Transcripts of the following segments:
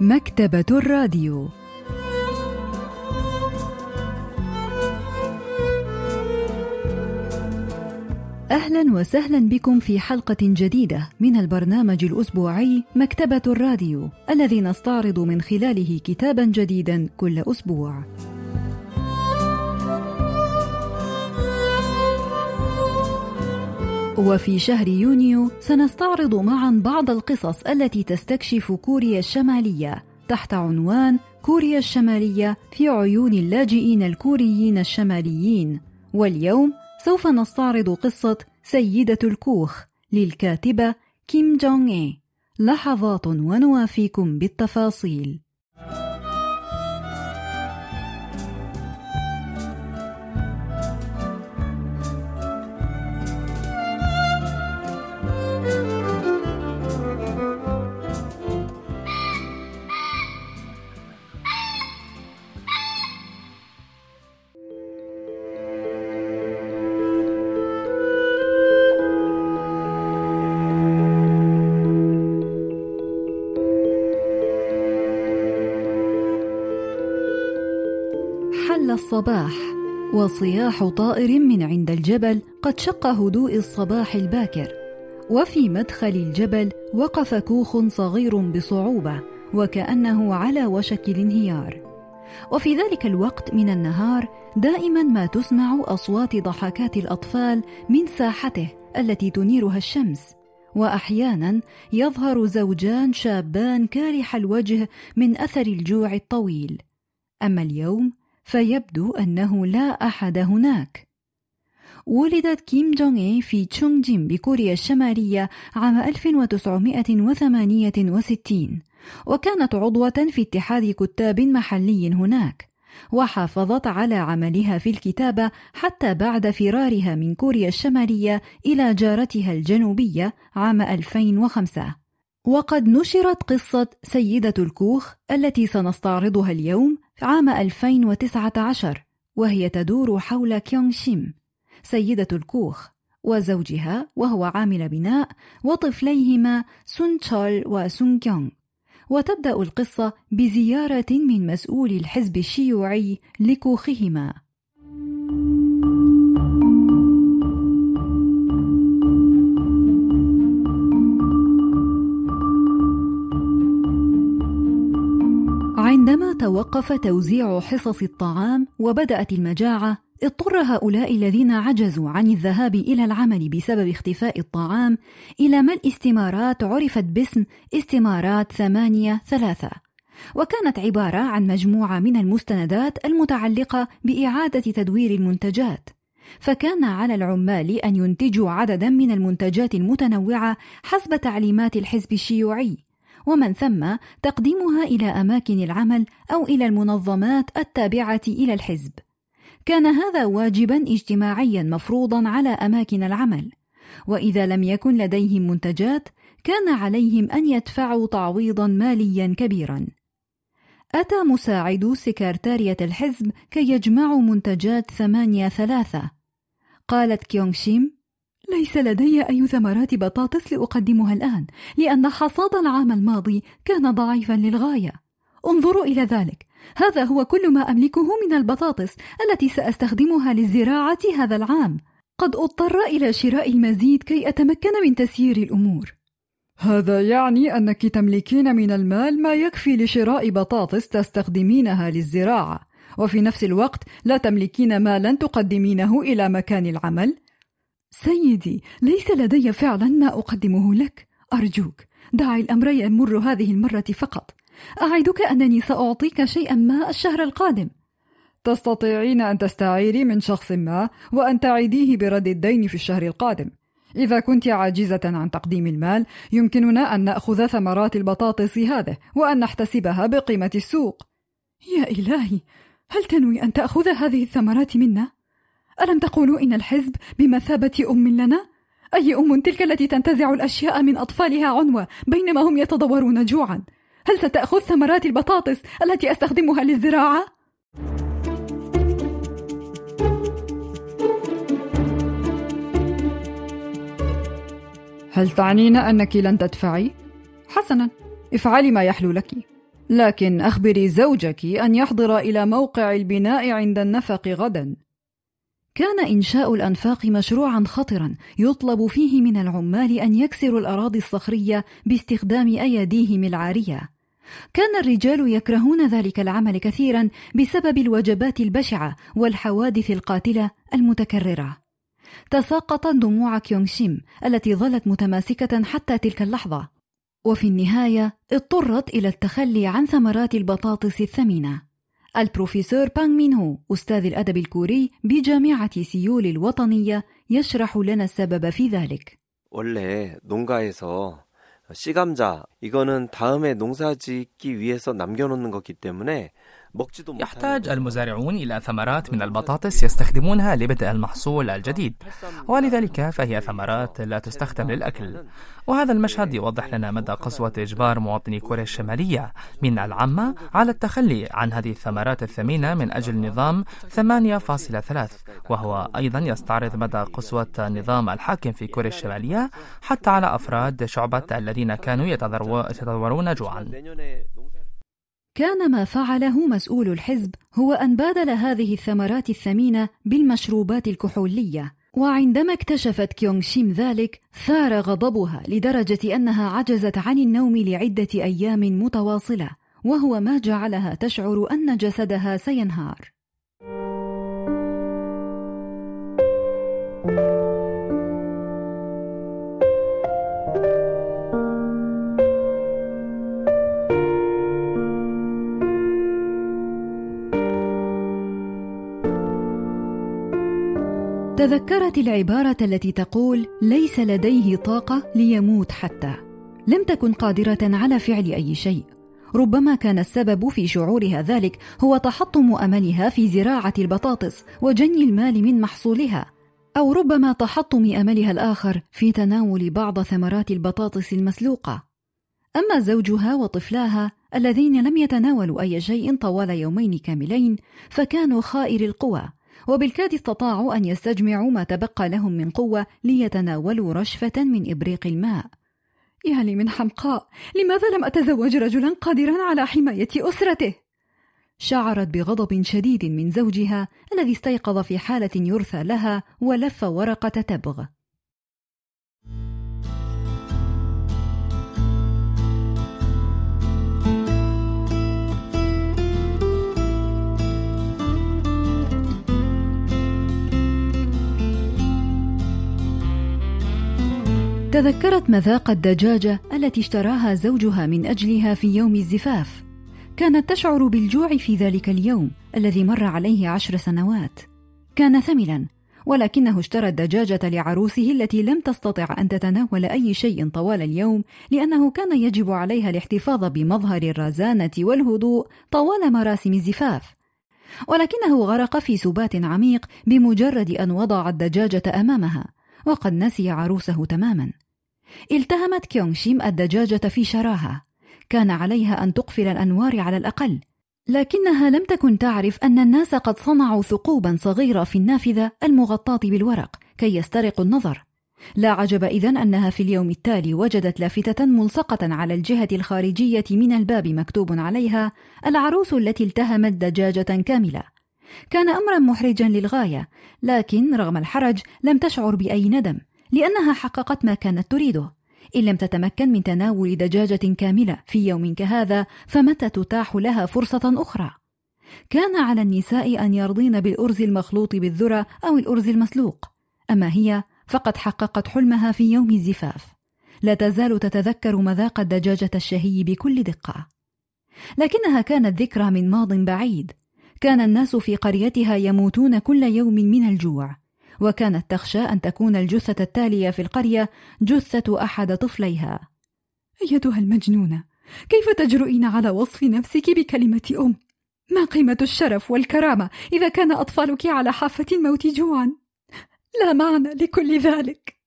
مكتبة الراديو أهلا وسهلا بكم في حلقة جديدة من البرنامج الأسبوعي مكتبة الراديو الذي نستعرض من خلاله كتابا جديدا كل أسبوع. وفي شهر يونيو سنستعرض معا بعض القصص التي تستكشف كوريا الشمالية. تحت عنوان كوريا الشمالية في عيون اللاجئين الكوريين الشماليين. واليوم سوف نستعرض قصة سيدة الكوخ للكاتبة كيم جونغ إي لحظات ونوافيكم بالتفاصيل. الصباح. وصياح طائر من عند الجبل قد شق هدوء الصباح الباكر. وفي مدخل الجبل وقف كوخ صغير بصعوبة وكأنه على وشك الانهيار. وفي ذلك الوقت من النهار دائما ما تسمع أصوات ضحكات الأطفال من ساحته التي تنيرها الشمس. واحيانا يظهر زوجان شابان كالح الوجه من أثر الجوع الطويل. أما اليوم فيبدو أنه لا أحد هناك. ولدت كيم جونغ إي في تشونغجين بكوريا الشمالية عام 1968 وكانت عضوة في اتحاد كتاب محلي هناك وحافظت على عملها في الكتابة حتى بعد فرارها من كوريا الشمالية إلى جارتها الجنوبية عام 2005 وقد نشرت قصة سيدة الكوخ التي سنستعرضها اليوم عام 2019 وهي تدور حول كيونغ شيم سيدة الكوخ وزوجها وهو عامل بناء وطفليهما سون تشول وسون كيونغ. وتبدأ القصة بزيارة من مسؤول الحزب الشيوعي لكوخهما. عندما توقف توزيع حصص الطعام وبدأت المجاعة اضطر هؤلاء الذين عجزوا عن الذهاب إلى العمل بسبب اختفاء الطعام إلى ملء استمارات عرفت باسم استمارات ثمانية ثلاثة. وكانت عبارة عن مجموعة من المستندات المتعلقة بإعادة تدوير المنتجات. فكان على العمال أن ينتجوا عددا من المنتجات المتنوعة حسب تعليمات الحزب الشيوعي. ومن ثم تقديمها إلى أماكن العمل أو إلى المنظمات التابعة إلى الحزب. كان هذا واجبا اجتماعيا مفروضا على أماكن العمل. وإذا لم يكن لديهم منتجات كان عليهم أن يدفعوا تعويضا ماليا كبيرا. أتى مساعدو سكرتارية الحزب كي يجمعوا منتجات ثمانية ثلاثة. قالت كيونغ شيم ليس لدي أي ثمرات بطاطس لأقدمها الآن لأن حصاد العام الماضي كان ضعيفا للغاية. انظروا إلى ذلك. هذا هو كل ما أملكه من البطاطس التي سأستخدمها للزراعة هذا العام. قد اضطر إلى شراء المزيد كي أتمكن من تسيير الأمور. هذا يعني أنك تملكين من المال ما يكفي لشراء بطاطس تستخدمينها للزراعة. وفي نفس الوقت لا تملكين مالا تقدمينه إلى مكان العمل. سيدي ليس لدي فعلا ما أقدمه لك. أرجوك دع الأمر يمر هذه المرة فقط. أعدك أنني سأعطيك شيئا ما الشهر القادم. تستطيعين أن تستعيري من شخص ما وأن تعيديه برد الدين في الشهر القادم. إذا كنت عاجزة عن تقديم المال يمكننا أن نأخذ ثمرات البطاطس هذه وأن نحتسبها بقيمة السوق. يا إلهي هل تنوي أن تأخذ هذه الثمرات منا؟ ألم تقولوا إن الحزب بمثابة أم لنا؟ أي أم تلك التي تنتزع الأشياء من أطفالها عنوة بينما هم يتضورون جوعا؟ هل ستأخذ ثمرات البطاطس التي أستخدمها للزراعة؟ هل تعنين أنك لن تدفعي؟ حسنا افعلي ما يحلو لك لكن أخبري زوجك أن يحضر إلى موقع البناء عند النفق غدا كان إنشاء الأنفاق مشروعا خطرا يطلب فيه من العمال أن يكسروا الأراضي الصخرية باستخدام أيديهم العارية كان الرجال يكرهون ذلك العمل كثيرا بسبب الوجبات البشعة والحوادث القاتلة المتكررة. تساقطت دموع كيونغ شيم التي ظلت متماسكة حتى تلك اللحظة. وفي النهاية اضطرت إلى التخلي عن ثمرات البطاطس الثمينة. البروفيسور بانغ مين هو أستاذ الأدب الكوري بجامعة سيول الوطنية يشرح لنا السبب في ذلك 원래 농가에서 씨감자 이거는 다음에 농사 짓기 위해서 남겨놓는 거기 때문에 يحتاج المزارعون إلى ثمرات من البطاطس يستخدمونها لبدء المحصول الجديد ولذلك فهي ثمرات لا تستخدم للأكل. وهذا المشهد يوضح لنا مدى قسوة إجبار مواطني كوريا الشمالية من العامة على التخلي عن هذه الثمرات الثمينة من أجل نظام 8.3 وهو أيضا يستعرض مدى قسوة النظام الحاكم في كوريا الشمالية حتى على أفراد شعبة الذين كانوا يتضورون جوعا. كان ما فعله مسؤول الحزب هو أن بادل هذه الثمرات الثمينة بالمشروبات الكحولية. وعندما اكتشفت كيونغ شيم ذلك ثار غضبها لدرجة أنها عجزت عن النوم لعدة أيام متواصلة وهو ما جعلها تشعر أن جسدها سينهار. تذكرت العبارة التي تقول: ليس لديه طاقة ليموت حتى. لم تكن قادرة على فعل أي شيء. ربما كان السبب في شعورها ذلك هو تحطم أملها في زراعة البطاطس وجني المال من محصولها، أو ربما تحطم أملها الآخر في تناول بعض ثمرات البطاطس المسلوقة. أما زوجها وطفلاها الذين لم يتناولوا أي شيء طوال يومين كاملين فكانوا خائر القوى وبالكاد استطاعوا أن يستجمعوا ما تبقى لهم من قوة ليتناولوا رشفة من إبريق الماء يا لي من حمقاء لماذا لم أتزوج رجلا قادرا على حماية أسرته؟ شعرت بغضب شديد من زوجها الذي استيقظ في حالة يرثى لها ولف ورقة تبغ تذكرت مذاق الدجاجة التي اشتراها زوجها من أجلها في يوم الزفاف. كانت تشعر بالجوع في ذلك اليوم الذي مر عليه عشر سنوات. كان ثملا ولكنه اشترى الدجاجة لعروسه التي لم تستطع أن تتناول أي شيء طوال اليوم لأنه كان يجب عليها الاحتفاظ بمظهر الرزانة والهدوء طوال مراسم الزفاف. ولكنه غرق في سبات عميق بمجرد أن وضع الدجاجة أمامها وقد نسي عروسه تماما. التهمت كيونغ شيم الدجاجة في شراهة. كان عليها أن تقفل الأنوار على الأقل. لكنها لم تكن تعرف أن الناس قد صنعوا ثقوبا صغيرة في النافذة المغطاة بالورق كي يسترقوا النظر. لا عجب إذن أنها في اليوم التالي وجدت لافتة ملصقة على الجهة الخارجية من الباب مكتوب عليها العروس التي التهمت دجاجة كاملة. كان أمرا محرجا للغاية لكن رغم الحرج لم تشعر بأي ندم. لأنها حققت ما كانت تريده. إن لم تتمكن من تناول دجاجة كاملة في يوم كهذا فمتى تتاح لها فرصة أخرى؟ كان على النساء أن يرضين بالأرز المخلوط بالذرة أو الأرز المسلوق. أما هي فقد حققت حلمها في يوم الزفاف. لا تزال تتذكر مذاق الدجاجة الشهي بكل دقة. لكنها كانت ذكرى من ماض بعيد. كان الناس في قريتها يموتون كل يوم من الجوع. وكانت تخشى أن تكون الجثة التالية في القرية جثة أحد طفليها أيتها المجنونة كيف تجرؤين على وصف نفسك بكلمة أم؟ ما قيمة الشرف والكرامة إذا كان أطفالك على حافة الموت جوعا؟ لا معنى لكل ذلك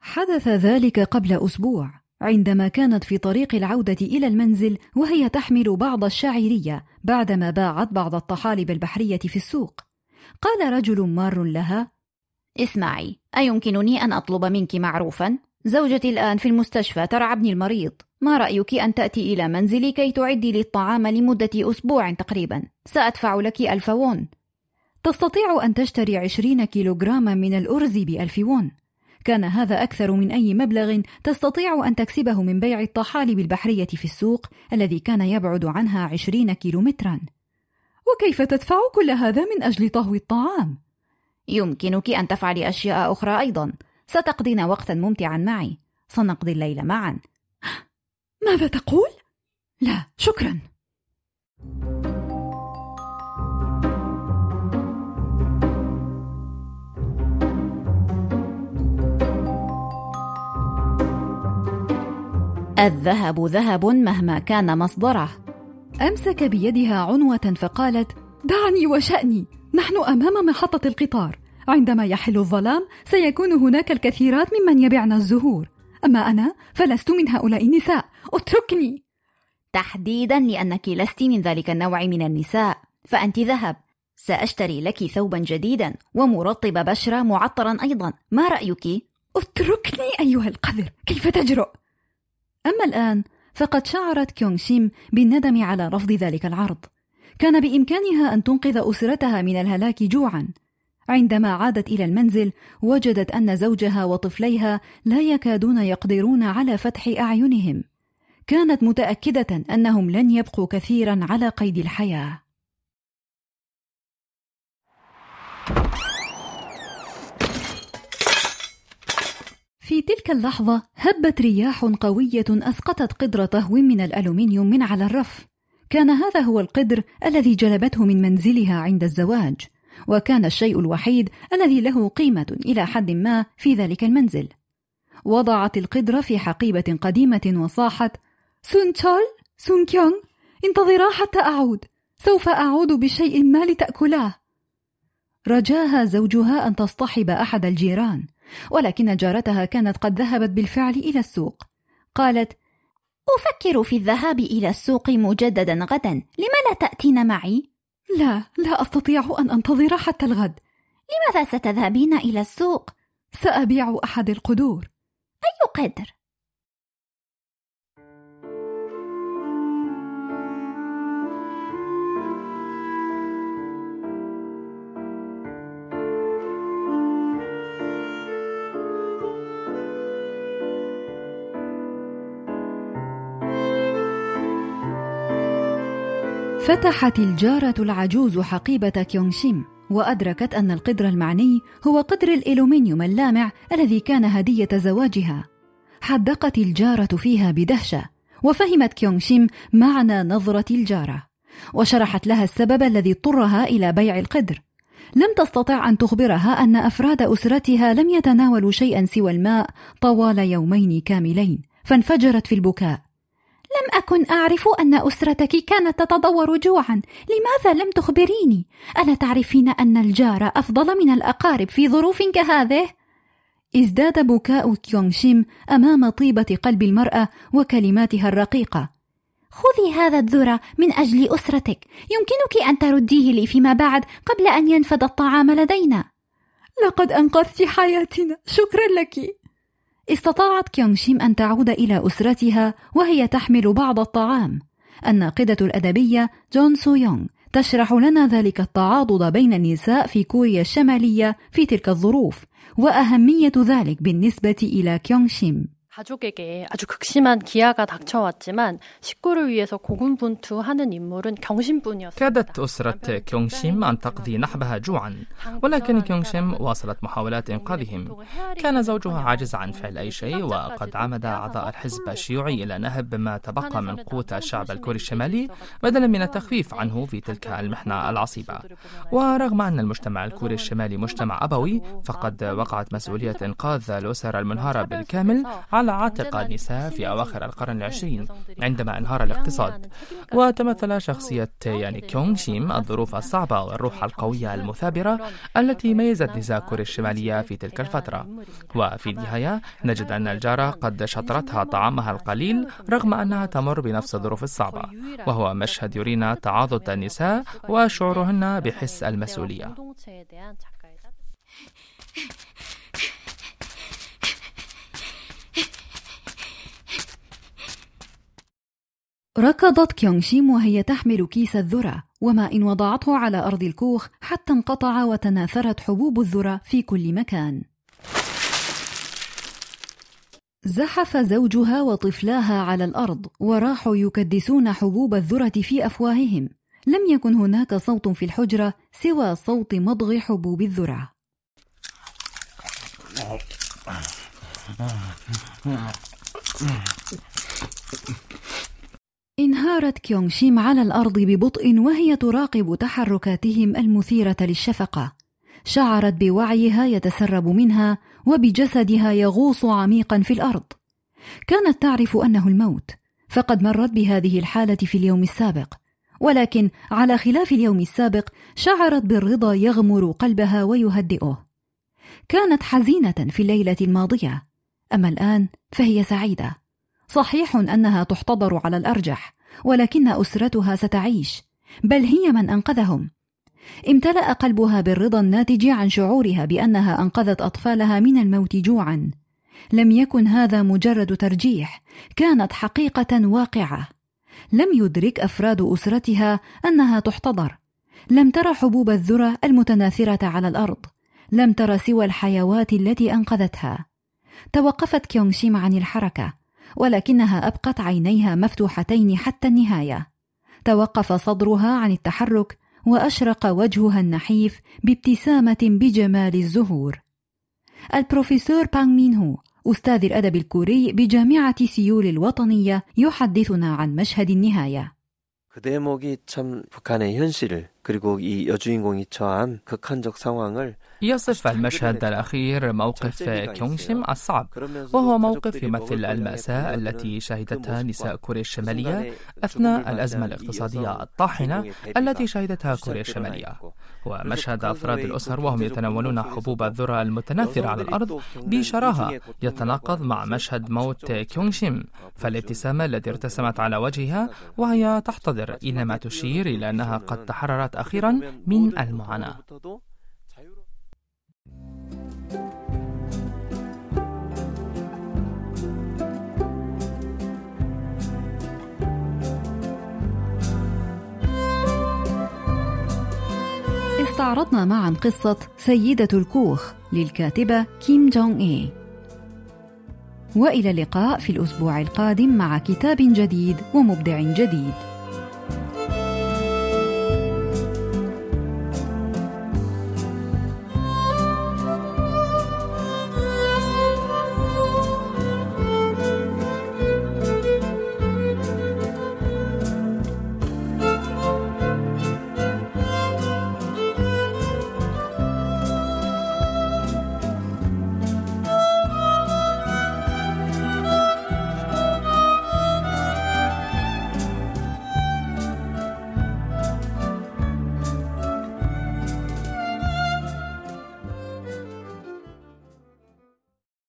حدث ذلك قبل أسبوع عندما كانت في طريق العودة إلى المنزل وهي تحمل بعض الشعيرية بعدما باعت بعض الطحالب البحرية في السوق. قال رجل مار لها اسمعي أيمكنني أن أطلب منك معروفا؟ زوجتي الآن في المستشفى ترعى ابني المريض. ما رأيك أن تأتي إلى منزلي كي تعدي لي الطعام لمدة أسبوع تقريبا؟ سأدفع لك ألف وون تستطيع أن تشتري عشرين كيلوغراما من الأرز بألف وون كان هذا أكثر من أي مبلغ تستطيع أن تكسبه من بيع الطحالب البحرية في السوق الذي كان يبعد عنها عشرين كيلومترا. وكيف تدفع كل هذا من أجل طهو الطعام؟ يمكنك أن تفعلي أشياء أخرى أيضا. ستقضين وقتا ممتعا معي. سنقضي الليل معا. ماذا تقول؟ لا شكرا. الذهب ذهب مهما كان مصدره. أمسك بيدها عنوة فقالت دعني وشأني نحن أمام محطة القطار. عندما يحل الظلام سيكون هناك الكثيرات ممن يبيعن الزهور. أما أنا فلست من هؤلاء النساء. اتركني! تحديدا لأنك لست من ذلك النوع من النساء. فأنت ذهب. سأشتري لك ثوبا جديدا ومرطب بشرة معطرا أيضا. ما رأيك؟ اتركني أيها القذر. كيف تجرؤ؟ أما الآن فقد شعرت كيونغ شيم بالندم على رفض ذلك العرض. كان بإمكانها أن تنقذ أسرتها من الهلاك جوعا. عندما عادت إلى المنزل وجدت أن زوجها وطفليها لا يكادون يقدرون على فتح أعينهم. كانت متأكدة أنهم لن يبقوا كثيرا على قيد الحياة. في تلك اللحظة هبت رياح قوية أسقطت قدر طهو من الألومنيوم من على الرف. كان هذا هو القدر الذي جلبته من منزلها عند الزواج، وكان الشيء الوحيد الذي له قيمة إلى حد ما في ذلك المنزل. وضعت القدر في حقيبة قديمة وصاحت: سون تشول، سون كيونغ، انتظرا حتى أعود، سوف أعود بشيء ما لتأكلاه. رجاها زوجها أن تصطحب أحد الجيران، ولكن جارتها كانت قد ذهبت بالفعل إلى السوق قالت أفكر في الذهاب إلى السوق مجددا غدا لم لا تأتين معي؟ لا لا أستطيع أن أنتظر حتى الغد لماذا ستذهبين إلى السوق؟ سأبيع أحد القدور أي قدر؟ فتحت الجارة العجوز حقيبة كيونغشيم وأدركت أن القدر المعني هو قدر الإلومنيوم اللامع الذي كان هدية زواجها. حدقت الجارة فيها بدهشة وفهمت كيونغشيم معنى نظرة الجارة وشرحت لها السبب الذي اضطرها إلى بيع القدر. لم تستطع أن تخبرها أن أفراد أسرتها لم يتناولوا شيئا سوى الماء طوال يومين كاملين فانفجرت في البكاء. لم أكن أعرف أن أسرتك كانت تتضور جوعا. لماذا لم تخبريني؟ ألا تعرفين أن الجار أفضل من الأقارب في ظروف كهذه؟ ازداد بكاء كيونغ شيم أمام طيبة قلب المرأة وكلماتها الرقيقة. خذي هذا الذرة من أجل أسرتك. يمكنك أن ترديه لي فيما بعد قبل أن ينفد الطعام لدينا. لقد أنقذت حياتنا. شكرا لك. استطاعت كيونغ شيم أن تعود إلى أسرتها وهي تحمل بعض الطعام. الناقدة الأدبية جون سو يونغ تشرح لنا ذلك التعاضد بين النساء في كوريا الشمالية في تلك الظروف وأهمية ذلك بالنسبة إلى كيونغ شيم 가족에게 아주 극심한 기아가 닥쳐왔지만 식구를 위해서 고군분투하는 인물은 경심뿐이었습니다. كادت أسرة كيونغشيم أن تقضي نحبها جوعا ولكن كيونغشيم واصلت محاولات إنقاذهم كان زوجها عاجز عن فعل أي شيء وقد عمد أعضاء الحزب الشيوعي إلى نهب ما تبقى من قوت الشعب الكوري الشمالي بدلا من التخفيف عنه في تلك المحنة العصيبة ورغم أن المجتمع الكوري الشمالي مجتمع أبوي فقد وقعت مسؤولية إنقاذ الأسر المنهارة بالكامل على على عاتق النساء في أواخر القرن العشرين عندما انهار الاقتصاد وتمثل شخصية يعني كيونغ شيم الظروف الصعبة والروح القوية المثابرة التي ميزت نساء كوريا الشمالية في تلك الفترة وفي النهاية نجد أن الجارة قد شاطرتها طعامها القليل رغم أنها تمر بنفس الظروف الصعبة وهو مشهد يرينا تعاضد النساء وشعورهن بحس المسؤولية ركضت كيونغشيم وهي تحمل كيس الذرة وما إن وضعته على أرض الكوخ حتى انقطع وتناثرت حبوب الذرة في كل مكان. زحف زوجها وطفلاها على الأرض وراحوا يكدسون حبوب الذرة في أفواههم. لم يكن هناك صوت في الحجرة سوى صوت مضغ حبوب الذرة. انهارت كيونغ شيم على الأرض ببطء وهي تراقب تحركاتهم المثيرة للشفقة. شعرت بوعيها يتسرب منها وبجسدها يغوص عميقا في الأرض. كانت تعرف أنه الموت فقد مرت بهذه الحالة في اليوم السابق. ولكن على خلاف اليوم السابق شعرت بالرضا يغمر قلبها ويهدئه. كانت حزينة في الليلة الماضية. أما الآن فهي سعيدة. صحيح أنها تحتضر على الأرجح. ولكن أسرتها ستعيش بل هي من أنقذهم. امتلأ قلبها بالرضا الناتج عن شعورها بأنها أنقذت أطفالها من الموت جوعا. لم يكن هذا مجرد ترجيح كانت حقيقة واقعة. لم يدرك أفراد أسرتها أنها تحتضر. لم ترى حبوب الذرة المتناثرة على الأرض. لم تر سوى الحيوات التي أنقذتها. توقفت كيونغ شيم عن الحركة. ولكنها ابقت عينيها مفتوحتين حتى النهايه توقف صدرها عن التحرك واشرق وجهها النحيف بابتسامه بجمال الزهور البروفيسور بانغ مين هو أستاذ الأدب الكوري بجامعة سيول الوطنية يحدثنا عن مشهد النهاية. 그 대목이 참 북한의 현실을 그리고 이 여주인공이 처한 극한적 상황을 يصف المشهد الأخير موقف كيونغشيم الصعب وهو موقف يمثل المأساة التي شهدتها نساء كوريا الشمالية أثناء الأزمة الاقتصادية الطاحنة التي شهدتها كوريا الشمالية. ومشهد أفراد الأسر وهم يتناولون حبوب الذرة المتناثرة على الأرض بشراهة يتناقض مع مشهد موت كيونغشيم فالابتسامة التي ارتسمت على وجهها وهي تحتضر إنما تشير إلى أنها قد تحررت أخيرا من المعاناة استعرضنا معا قصة سيدة الكوخ للكاتبة كيم جونغ إي. وإلى اللقاء في الأسبوع القادم مع كتاب جديد ومبدع جديد.